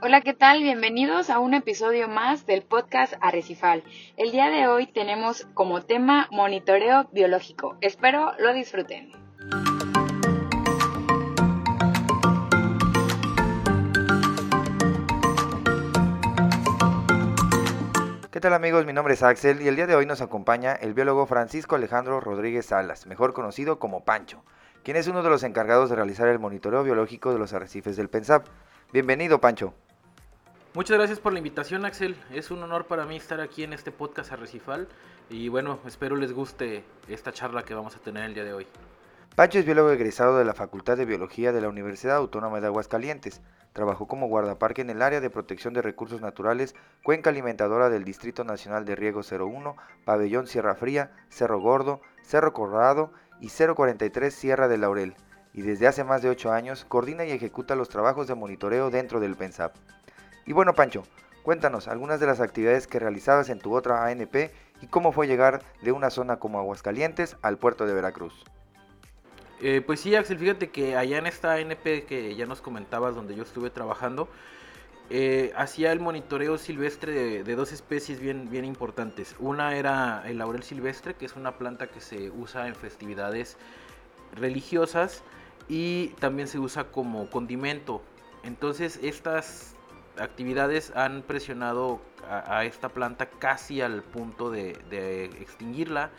Hola, ¿qué tal? Bienvenidos a un episodio más del podcast Arrecifal. El día de hoy tenemos como tema monitoreo biológico. Espero lo disfruten. ¿Qué tal amigos? Mi nombre es Axel y el día de hoy nos acompaña el biólogo Francisco Alejandro Rodríguez Salas, mejor conocido como Pancho, quien es uno de los encargados de realizar el monitoreo biológico de los arrecifes del PENSAP. Bienvenido, Pancho. Muchas gracias por la invitación, Axel. Es un honor para mí estar aquí en este podcast Arrecifal y bueno, espero les guste esta charla que vamos a tener el día de hoy. Pancho es biólogo egresado de la Facultad de Biología de la Universidad Autónoma de Aguascalientes. Trabajó como guardaparque en el área de protección de recursos naturales, cuenca alimentadora del Distrito Nacional de Riego 01, Pabellón Sierra Fría, Cerro Gordo, Cerro Corrado y 043 Sierra de Laurel, y desde hace más de 8 años coordina y ejecuta los trabajos de monitoreo dentro del PENSAP. Y bueno, Pancho, cuéntanos algunas de las actividades que realizabas en tu otra ANP y cómo fue llegar de una zona como Aguascalientes al puerto de Veracruz. Eh, pues sí, Axel, fíjate que allá en esta ANP que ya nos comentabas, donde yo estuve trabajando, eh, hacía el monitoreo silvestre de, dos especies bien, bien importantes. Una era el laurel silvestre, que es una planta que se usa en festividades religiosas y también se usa como condimento. Entonces estas actividades han presionado a, esta planta casi al punto de, de extinguirla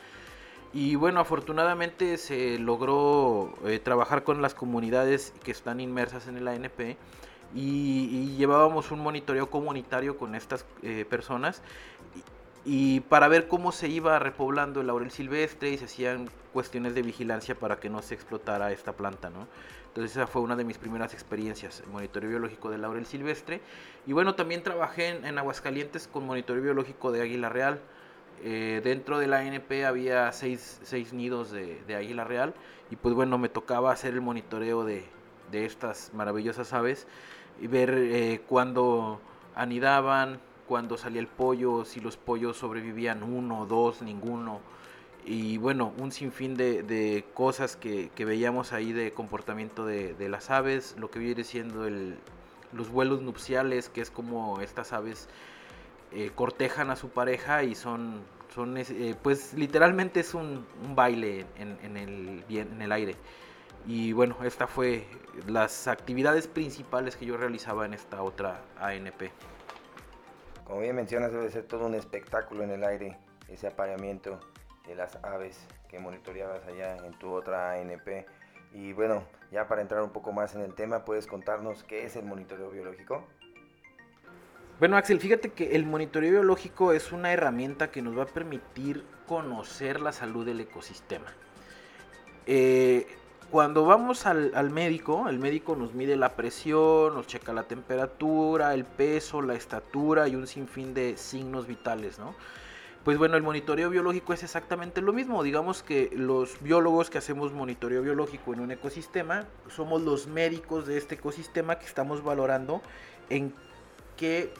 y bueno, afortunadamente se logró eh, trabajar con las comunidades que están inmersas en el ANP y, llevábamos un monitoreo comunitario con estas eh, personas y, para ver cómo se iba repoblando el laurel silvestre y se hacían cuestiones de vigilancia para que no se explotara esta planta, ¿no? Entonces esa fue una de mis primeras experiencias, el monitoreo biológico del laurel silvestre. Y bueno, también trabajé en, en Aguascalientes con monitoreo biológico de águila real. Eh, dentro de la ANP había seis, nidos de, águila real y pues bueno, me tocaba hacer el monitoreo de, estas maravillosas aves y ver eh, cuándo anidaban, cuándo salía el pollo, si los pollos sobrevivían uno, dos, ninguno. Y bueno, un sinfín de, cosas que, veíamos ahí de comportamiento de, las aves, lo que viene siendo el, los vuelos nupciales, que es como estas aves eh, cortejan a su pareja y son, son eh, pues literalmente es un, baile en, el, en el aire. Y bueno, esta fue las actividades principales que yo realizaba en esta otra ANP. Como bien mencionas, debe ser todo un espectáculo en el aire, ese apareamiento de las aves que monitoreabas allá en tu otra ANP. Y bueno, ya para entrar un poco más en el tema, ¿puedes contarnos qué es el monitoreo biológico? Bueno, Axel, fíjate que el monitoreo biológico es una herramienta que nos va a permitir conocer la salud del ecosistema. Eh, cuando vamos al, médico, el médico nos mide la presión, nos checa la temperatura, el peso, la estatura y un sinfín de signos vitales, ¿no? Pues bueno, el monitoreo biológico es exactamente lo mismo. Digamos que los biólogos que hacemos monitoreo biológico en un ecosistema somos los médicos de este ecosistema que estamos valorando en qué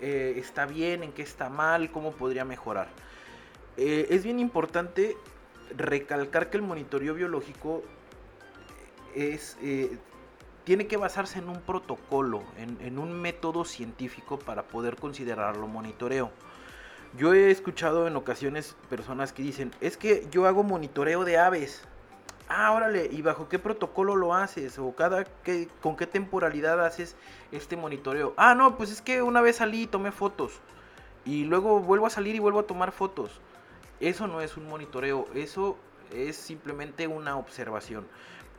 eh, está bien, en qué está mal, cómo podría mejorar. Eh, es bien importante recalcar que el monitoreo biológico es, eh, tiene que basarse en un protocolo, en, un método científico para poder considerarlo monitoreo. Yo he escuchado en ocasiones personas que dicen, es que yo hago monitoreo de aves. Ah, órale, ¿y bajo qué protocolo lo haces? ¿O cada qué, con qué temporalidad haces este monitoreo? Ah, no, pues es que una vez salí y tomé fotos. Y luego vuelvo a salir y vuelvo a tomar fotos. Eso no es un monitoreo, eso es simplemente una observación.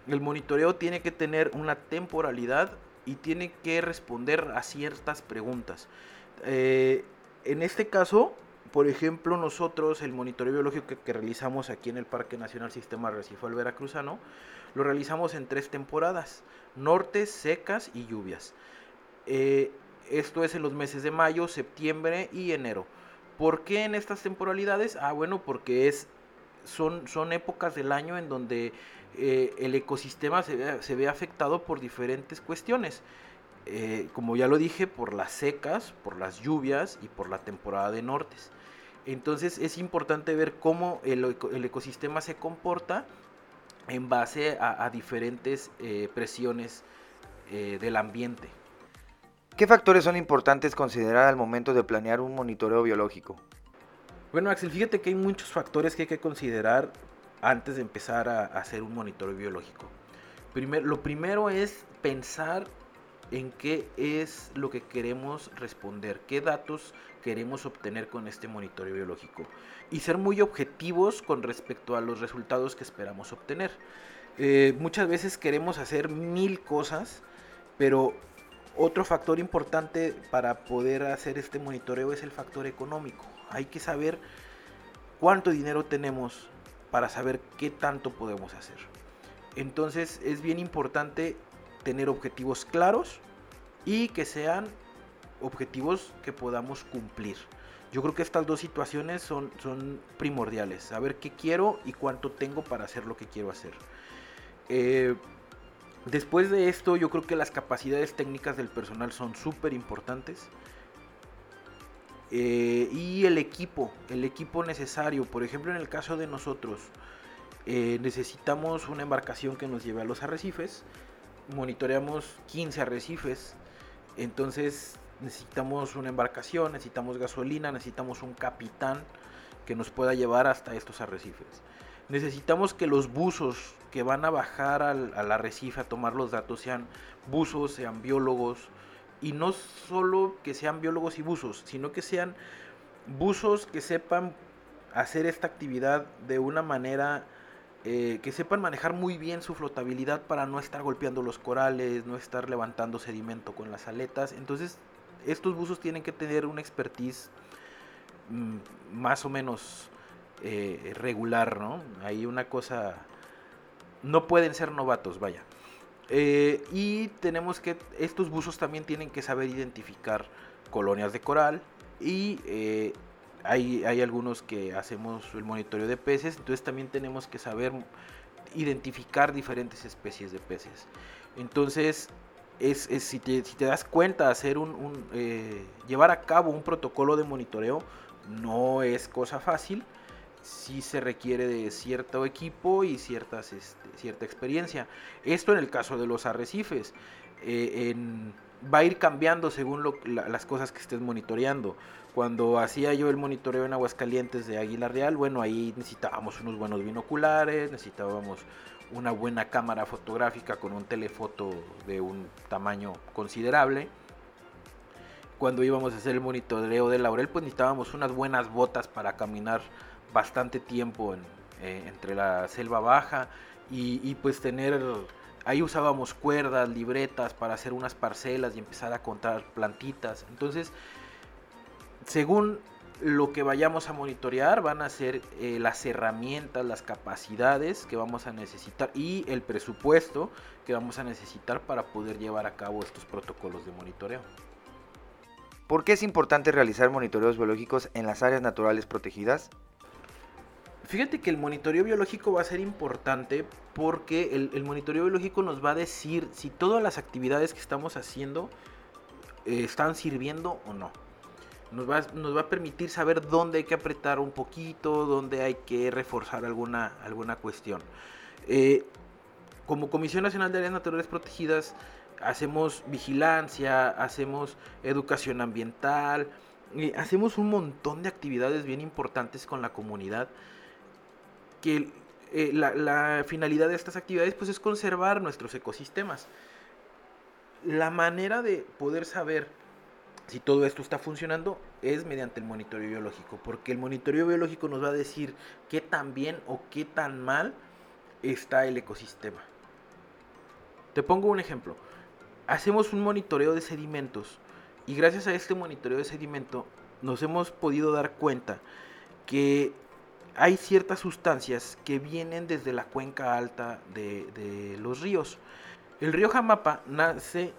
El monitoreo tiene que tener una temporalidad y tiene que responder a ciertas preguntas. Eh, en este caso, por ejemplo, nosotros el monitoreo biológico que, realizamos aquí en el Parque Nacional Sistema Recifal Veracruzano, lo realizamos en tres temporadas, nortes, secas y lluvias. Eh, esto es en los meses de mayo, septiembre y enero. ¿Por qué en estas temporalidades? Ah, bueno, porque es, son, son épocas del año en donde eh, el ecosistema se ve, afectado por diferentes cuestiones. Eh, como ya lo dije, por las secas, por las lluvias y por la temporada de nortes. Entonces es importante ver cómo el, ecosistema se comporta en base a, diferentes eh, presiones eh, del ambiente. ¿Qué factores son importantes considerar al momento de planear un monitoreo biológico? Bueno, Axel, fíjate que hay muchos factores que hay que considerar antes de empezar a, hacer un monitoreo biológico. lo primero es pensar en qué es lo que queremos responder, qué datos queremos obtener con este monitoreo biológico y ser muy objetivos con respecto a los resultados que esperamos obtener. Eh, muchas veces queremos hacer mil cosas, pero otro factor importante para poder hacer este monitoreo es el factor económico. Hay que saber cuánto dinero tenemos para saber qué tanto podemos hacer. Entonces es bien importante tener objetivos claros y que sean objetivos que podamos cumplir. Yo creo que estas dos situaciones son, son primordiales. Saber qué quiero y cuánto tengo para hacer lo que quiero hacer. Eh, después de esto, yo creo que las capacidades técnicas del personal son súper importantes. Eh, y el equipo, el equipo necesario. Por ejemplo, en el caso de nosotros, eh, necesitamos una embarcación que nos lleve a los arrecifes. Monitoreamos 15 arrecifes. Entonces necesitamos una embarcación, necesitamos gasolina, necesitamos un capitán que nos pueda llevar hasta estos arrecifes. Necesitamos que los buzos que van a bajar al, al arrecife a tomar los datos sean buzos, sean biólogos, y no solo que sean biólogos y buzos, sino que sean buzos que sepan hacer esta actividad de una manera eh, que sepan manejar muy bien su flotabilidad para no estar golpeando los corales, no estar levantando sedimento con las aletas. Entonces, estos buzos tienen que tener una expertise mm, más o menos eh, regular, ¿no? Hay una cosa, no pueden ser novatos, vaya. Eh, y tenemos que, estos buzos también tienen que saber identificar colonias de coral y hay, algunos que hacemos el monitoreo de peces, entonces también tenemos que saber identificar diferentes especies de peces. Entonces, es, si, te, si, te, das cuenta, hacer un, eh, llevar a cabo un protocolo de monitoreo no es cosa fácil sí se requiere de cierto equipo y este, cierta experiencia. Esto en el caso de los arrecifes. Eh, va a ir cambiando según las cosas que estés monitoreando. Cuando hacía yo el monitoreo en Aguascalientes de Águila Real, bueno, ahí necesitábamos unos buenos binoculares, necesitábamos una buena cámara fotográfica con un telefoto de un tamaño considerable. Cuando íbamos a hacer el monitoreo de Laurel, pues necesitábamos unas buenas botas para caminar bastante tiempo eh, entre la selva baja y, pues tener, ahí usábamos cuerdas, libretas para hacer unas parcelas y empezar a contar plantitas. Entonces, según lo que vayamos a monitorear van a ser eh, las herramientas, las capacidades que vamos a necesitar y el presupuesto que vamos a necesitar para poder llevar a cabo estos protocolos de monitoreo. ¿Por qué es importante realizar monitoreos biológicos en las áreas naturales protegidas? Fíjate que el monitoreo biológico va a ser importante porque el, monitoreo biológico nos va a decir si todas las actividades que estamos haciendo eh, están sirviendo o no. Nos va, nos va, a permitir saber dónde hay que apretar un poquito, dónde hay que reforzar alguna, alguna cuestión. Eh, como Comisión Nacional de Áreas Naturales Protegidas hacemos vigilancia, hacemos educación ambiental, hacemos un montón de actividades bien importantes con la comunidad que eh, la, finalidad de estas actividades pues es conservar nuestros ecosistemas. La manera de poder saber si todo esto está funcionando es mediante el monitoreo biológico, porque el monitoreo biológico nos va a decir qué tan bien o qué tan mal está el ecosistema. Te pongo un ejemplo. Hacemos un monitoreo de sedimentos y gracias a este monitoreo de sedimento nos hemos podido dar cuenta que hay ciertas sustancias que vienen desde la cuenca alta de, los ríos. El río Jamapa nace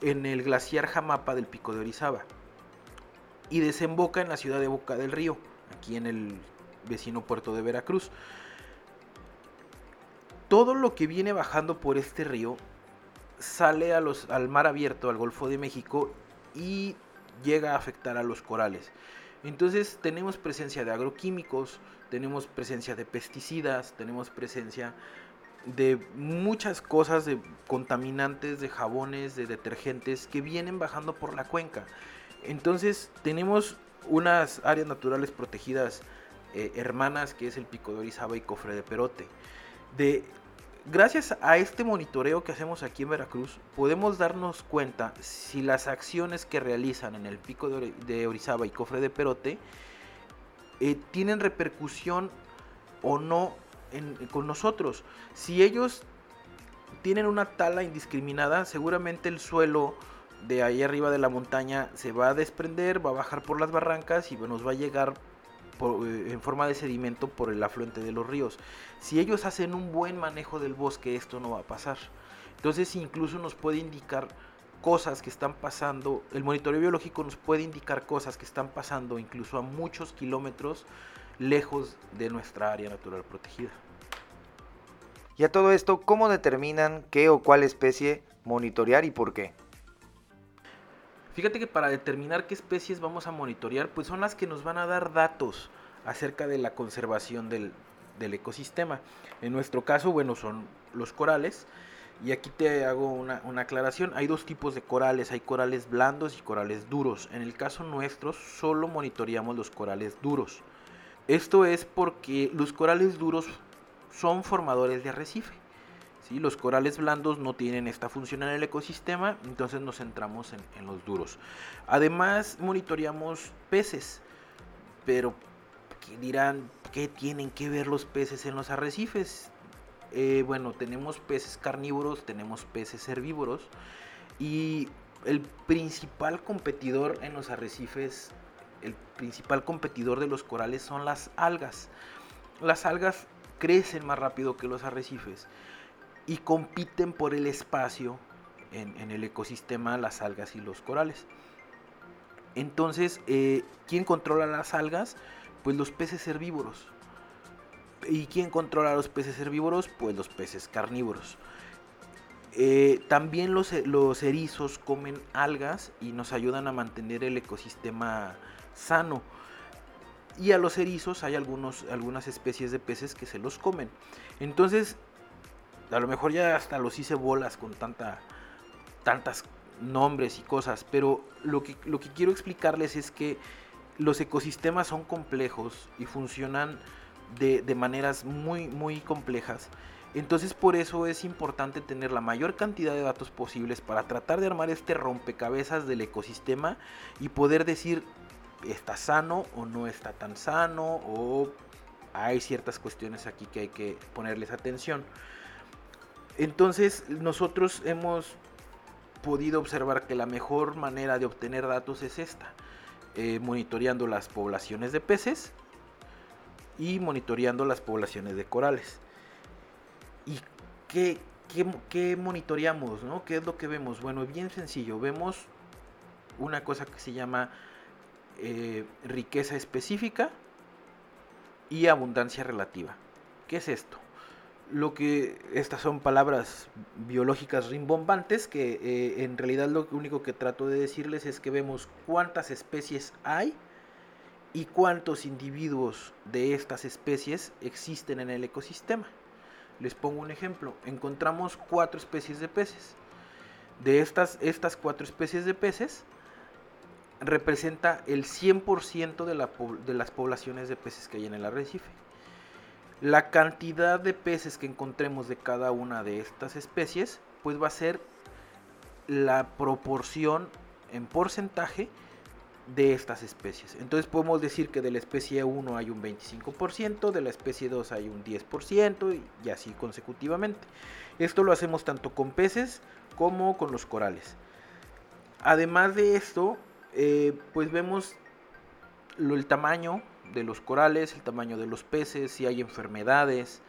en el glaciar Jamapa del Pico de Orizaba y desemboca en la ciudad de Boca del Río, aquí en el vecino puerto de Veracruz. Todo lo que viene bajando por este río sale a los, al mar abierto, al Golfo de México y llega a afectar a los corales. Entonces tenemos presencia de agroquímicos, tenemos presencia de pesticidas, tenemos presencia de muchas cosas, de contaminantes, de jabones, de detergentes que vienen bajando por la cuenca. Entonces tenemos unas áreas naturales protegidas eh, hermanas que es el Pico de Orizaba y Cofre de Perote. De, gracias a este monitoreo que hacemos aquí en Veracruz, podemos darnos cuenta si las acciones que realizan en el Pico de, Orizaba y Cofre de Perote eh, tienen repercusión o no con nosotros. Si ellos tienen una tala indiscriminada, seguramente el suelo de ahí arriba de la montaña se va a desprender, va a bajar por las barrancas y nos va a llegar eh, en forma de sedimento por el afluente de los ríos. Si ellos hacen un buen manejo del bosque, esto no va a pasar. Entonces incluso nos puede indicar cosas que están pasando, el monitoreo biológico nos puede indicar cosas que están pasando incluso a muchos kilómetros lejos de nuestra área natural protegida. Y a todo esto, ¿cómo determinan qué o cuál especie monitorear y por qué? Fíjate que para determinar qué especies vamos a monitorear, pues son las que nos van a dar datos acerca de la conservación del, ecosistema. En nuestro caso, bueno, son los corales. Y aquí te hago una, una, aclaración. Hay dos tipos de corales. Hay corales blandos y corales duros. En el caso nuestro, solo monitoreamos los corales duros. Esto es porque los corales duros son formadores de arrecife. ¿sí? Los corales blandos no tienen esta función en el ecosistema, entonces nos centramos en, los duros. Además, monitoreamos peces, pero dirán, ¿qué tienen que ver los peces en los arrecifes? Eh, bueno, tenemos peces carnívoros, tenemos peces herbívoros y el principal competidor en los arrecifes el principal competidor de los corales son las algas. Las algas crecen más rápido que los arrecifes y compiten por el espacio en, el ecosistema, las algas y los corales. Entonces, eh, ¿quién controla las algas? Pues los peces herbívoros. ¿Y quién controla los peces herbívoros? Pues los peces carnívoros. Eh, también los, erizos comen algas y nos ayudan a mantener el ecosistema sano. Y a los erizos hay algunos, algunas especies de peces que se los comen. Entonces, a lo mejor ya hasta los hice bolas con tanta, tantas nombres y cosas, pero lo que, lo que quiero explicarles es que los ecosistemas son complejos y funcionan de, de, maneras muy, muy complejas. Entonces por eso es importante tener la mayor cantidad de datos posibles para tratar de armar este rompecabezas del ecosistema y poder decir está sano o no está tan sano o hay ciertas cuestiones aquí que hay que ponerles atención. Entonces nosotros hemos podido observar que la mejor manera de obtener datos es esta, eh, monitoreando las poblaciones de peces y monitoreando las poblaciones de corales. ¿Y qué, qué, monitoreamos? No? ¿Qué es lo que vemos? Bueno, bien sencillo, vemos una cosa que se llama eh, riqueza específica y abundancia relativa. ¿Qué es esto? Lo que estas son palabras biológicas rimbombantes que eh, en realidad lo único que trato de decirles es que vemos cuántas especies hay y cuántos individuos de estas especies existen en el ecosistema. Les pongo un ejemplo. Encontramos cuatro especies de peces. De estas, estas cuatro especies de peces, representa el 100% de, la, de las poblaciones de peces que hay en el arrecife. La cantidad de peces que encontremos de cada una de estas especies, pues va a ser la proporción en porcentaje de estas especies. Entonces podemos decir que de la especie 1 hay un 25%, de la especie 2 hay un 10% y así consecutivamente. Esto lo hacemos tanto con peces como con los corales. Además de esto, eh, pues vemos el tamaño de los corales, el tamaño de los peces, si hay enfermedades,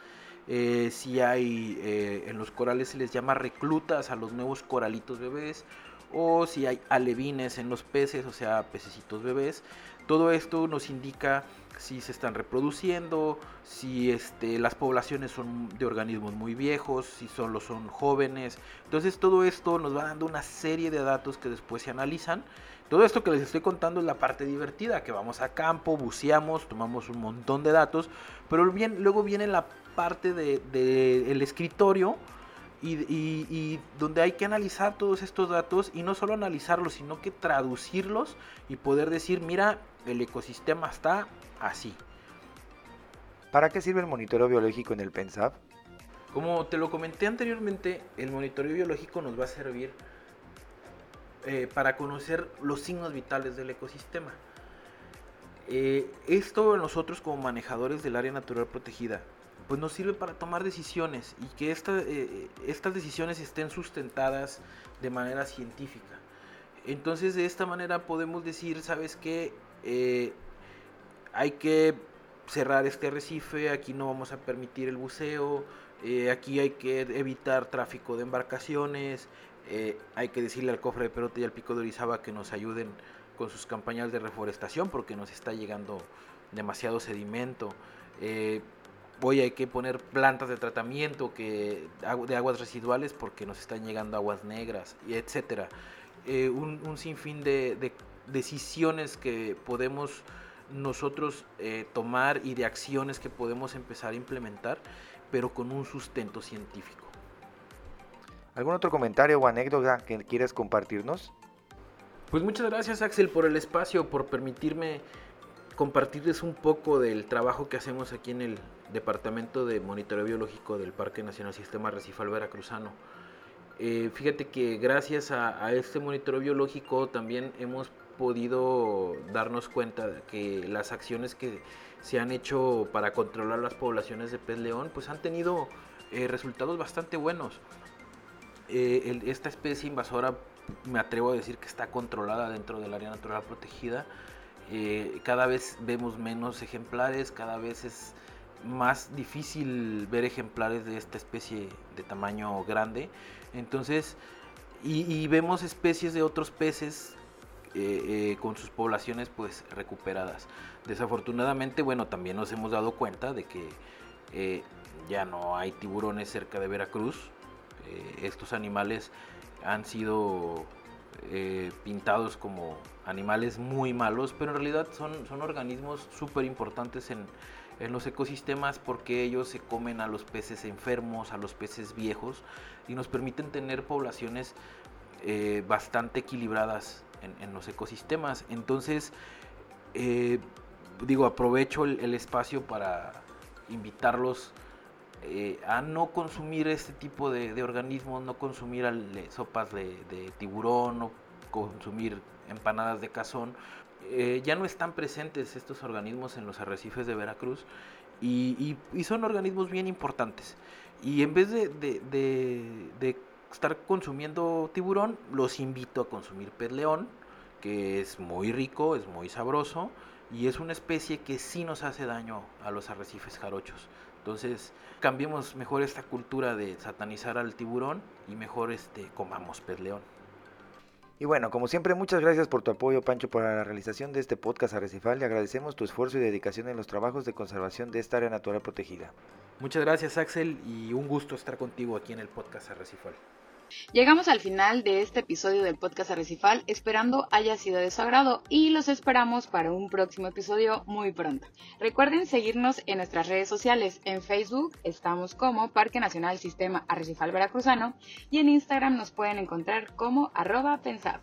eh, si hay, eh, en los corales se les llama reclutas a los nuevos coralitos bebés, o si hay alevines en los peces, o sea, pececitos bebés. Todo esto nos indica si se están reproduciendo, si este, las poblaciones son de organismos muy viejos, si solo son jóvenes. Entonces todo esto nos va dando una serie de datos que después se analizan. Todo esto que les estoy contando es la parte divertida, que vamos a campo, buceamos, tomamos un montón de datos, pero luego viene la parte del de, escritorio, y, donde hay que analizar todos estos datos y no solo analizarlos, sino que traducirlos y poder decir, mira, el ecosistema está así. ¿Para qué sirve el monitoreo biológico en el PENSAP? Como te lo comenté anteriormente, el monitoreo biológico nos va a servir eh, para conocer los signos vitales del ecosistema. Eh, esto nosotros como manejadores del área natural protegida, pues nos sirve para tomar decisiones y que eh, estas decisiones estén sustentadas de manera científica. Entonces de esta manera podemos decir, ¿sabes qué? hay que cerrar este arrecife, aquí no vamos a permitir el buceo, eh, aquí hay que evitar tráfico de embarcaciones, eh, hay que decirle al cofre de Perote y al pico de Orizaba que nos ayuden con sus campañas de reforestación porque nos está llegando demasiado sedimento. Eh, hoy hay que poner plantas de tratamiento que, de aguas residuales porque nos están llegando aguas negras, y etcétera. un, sinfín de decisiones que podemos nosotros eh, tomar y de acciones que podemos empezar a implementar, pero con un sustento científico. ¿Algún otro comentario o anécdota que quieras compartirnos? Pues muchas gracias Axel por el espacio, por permitirme compartirles un poco del trabajo que hacemos aquí en el Departamento de Monitoreo Biológico del Parque Nacional Sistema Recifal Veracruzano. Eh, fíjate que gracias a, a, este monitoreo biológico también hemos podido darnos cuenta de que las acciones que se han hecho para controlar las poblaciones de pez león pues han tenido eh, resultados bastante buenos. Eh, esta especie invasora me atrevo a decir que está controlada dentro del área natural protegida. Eh, cada vez vemos menos ejemplares, cada vez es más difícil ver ejemplares de esta especie de tamaño grande. Entonces, y vemos especies de otros peces eh, eh, con sus poblaciones pues recuperadas. Desafortunadamente, bueno, también nos hemos dado cuenta de que eh, ya no hay tiburones cerca de Veracruz. estos animales han sido pintados como animales muy malos, pero en realidad son, son organismos súper importantes en, en los ecosistemas porque ellos se comen a los peces enfermos, a los peces viejos y nos permiten tener poblaciones bastante equilibradas en, los ecosistemas. Entonces, eh, digo, aprovecho el, espacio para invitarlos eh, a no consumir este tipo de, organismos, no consumir sopas de, tiburón, no consumir empanadas de cazón. Eh, ya no están presentes estos organismos en los arrecifes de Veracruz y, son organismos bien importantes. Y en vez de, de estar consumiendo tiburón, los invito a consumir pez león, que es muy rico, es muy sabroso y es una especie que sí nos hace daño a los arrecifes jarochos. Entonces, cambiemos mejor esta cultura de satanizar al tiburón y mejor este comamos pez león. Y bueno, como siempre, muchas gracias por tu apoyo, Pancho, para la realización de este podcast arrecifal y agradecemos tu esfuerzo y dedicación en los trabajos de conservación de esta área natural protegida. Muchas gracias, Axel, y un gusto estar contigo aquí en el podcast arrecifal. Llegamos al final de este episodio del podcast Arrecifal, esperando haya sido de su agrado y los esperamos para un próximo episodio muy pronto. Recuerden seguirnos en nuestras redes sociales. En Facebook estamos como Parque Nacional Sistema Arrecifal Veracruzano y en Instagram nos pueden encontrar como arroba pensab.